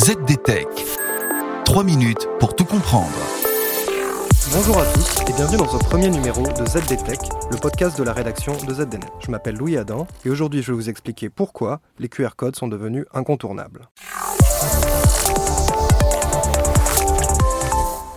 ZDTech. 3 minutes pour tout comprendre. Bonjour à tous et bienvenue dans ce premier numéro de ZDTech, le podcast de la rédaction de ZDNet. Je m'appelle Louis Adam et aujourd'hui je vais vous expliquer pourquoi les QR codes sont devenus incontournables.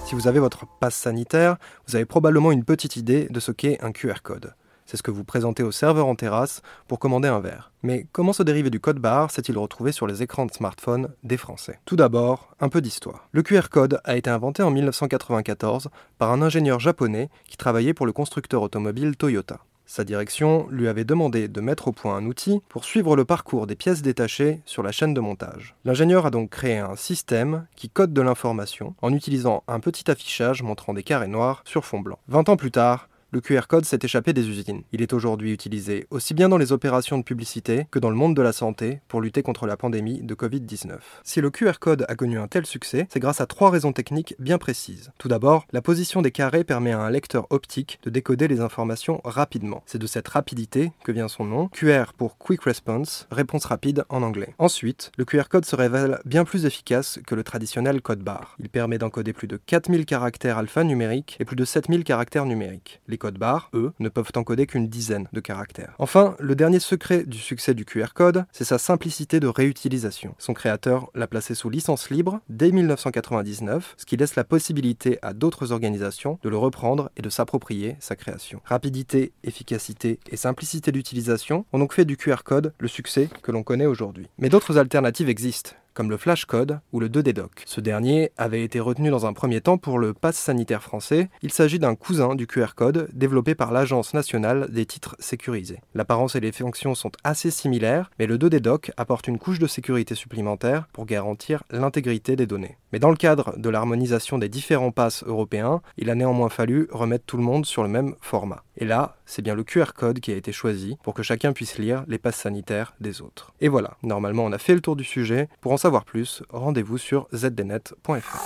Si vous avez votre passe sanitaire, vous avez probablement une petite idée de ce qu'est un QR code. C'est ce que vous présentez au serveur en terrasse pour commander un verre. Mais comment se dériver du code barre s'est-il retrouvé sur les écrans de smartphone des Français? Tout d'abord, un peu d'histoire. Le QR code a été inventé en 1994 par un ingénieur japonais qui travaillait pour le constructeur automobile Toyota. Sa direction lui avait demandé de mettre au point un outil pour suivre le parcours des pièces détachées sur la chaîne de montage. L'ingénieur a donc créé un système qui code de l'information en utilisant un petit affichage montrant des carrés noirs sur fond blanc. 20 ans plus tard, le QR code s'est échappé des usines. Il est aujourd'hui utilisé aussi bien dans les opérations de publicité que dans le monde de la santé pour lutter contre la pandémie de Covid-19. Si le QR code a connu un tel succès, c'est grâce à trois raisons techniques bien précises. Tout d'abord, la position des carrés permet à un lecteur optique de décoder les informations rapidement. C'est de cette rapidité que vient son nom, QR pour Quick Response, réponse rapide en anglais. Ensuite, le QR code se révèle bien plus efficace que le traditionnel code barre. Il permet d'encoder plus de 4000 caractères alphanumériques et plus de 7000 caractères numériques. Codes barres, eux, ne peuvent encoder qu'une dizaine de caractères. Enfin, le dernier secret du succès du QR code, c'est sa simplicité de réutilisation. Son créateur l'a placé sous licence libre dès 1999, ce qui laisse la possibilité à d'autres organisations de le reprendre et de s'approprier sa création. Rapidité, efficacité et simplicité d'utilisation ont donc fait du QR code le succès que l'on connaît aujourd'hui. Mais d'autres alternatives existent comme le flashcode ou le 2D Doc. Ce dernier avait été retenu dans un premier temps pour le pass sanitaire français. Il s'agit d'un cousin du QR code développé par l'Agence nationale des titres sécurisés. L'apparence et les fonctions sont assez similaires, mais le 2D Doc apporte une couche de sécurité supplémentaire pour garantir l'intégrité des données. Mais dans le cadre de l'harmonisation des différents passes européens, il a néanmoins fallu remettre tout le monde sur le même format. Et là, c'est bien le QR code qui a été choisi pour que chacun puisse lire les passes sanitaires des autres. Et voilà, normalement on a fait le tour du sujet. Pour en savoir plus, rendez-vous sur zdnet.fr.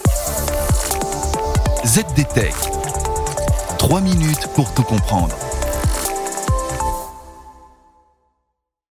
ZDTech. 3 minutes pour tout comprendre.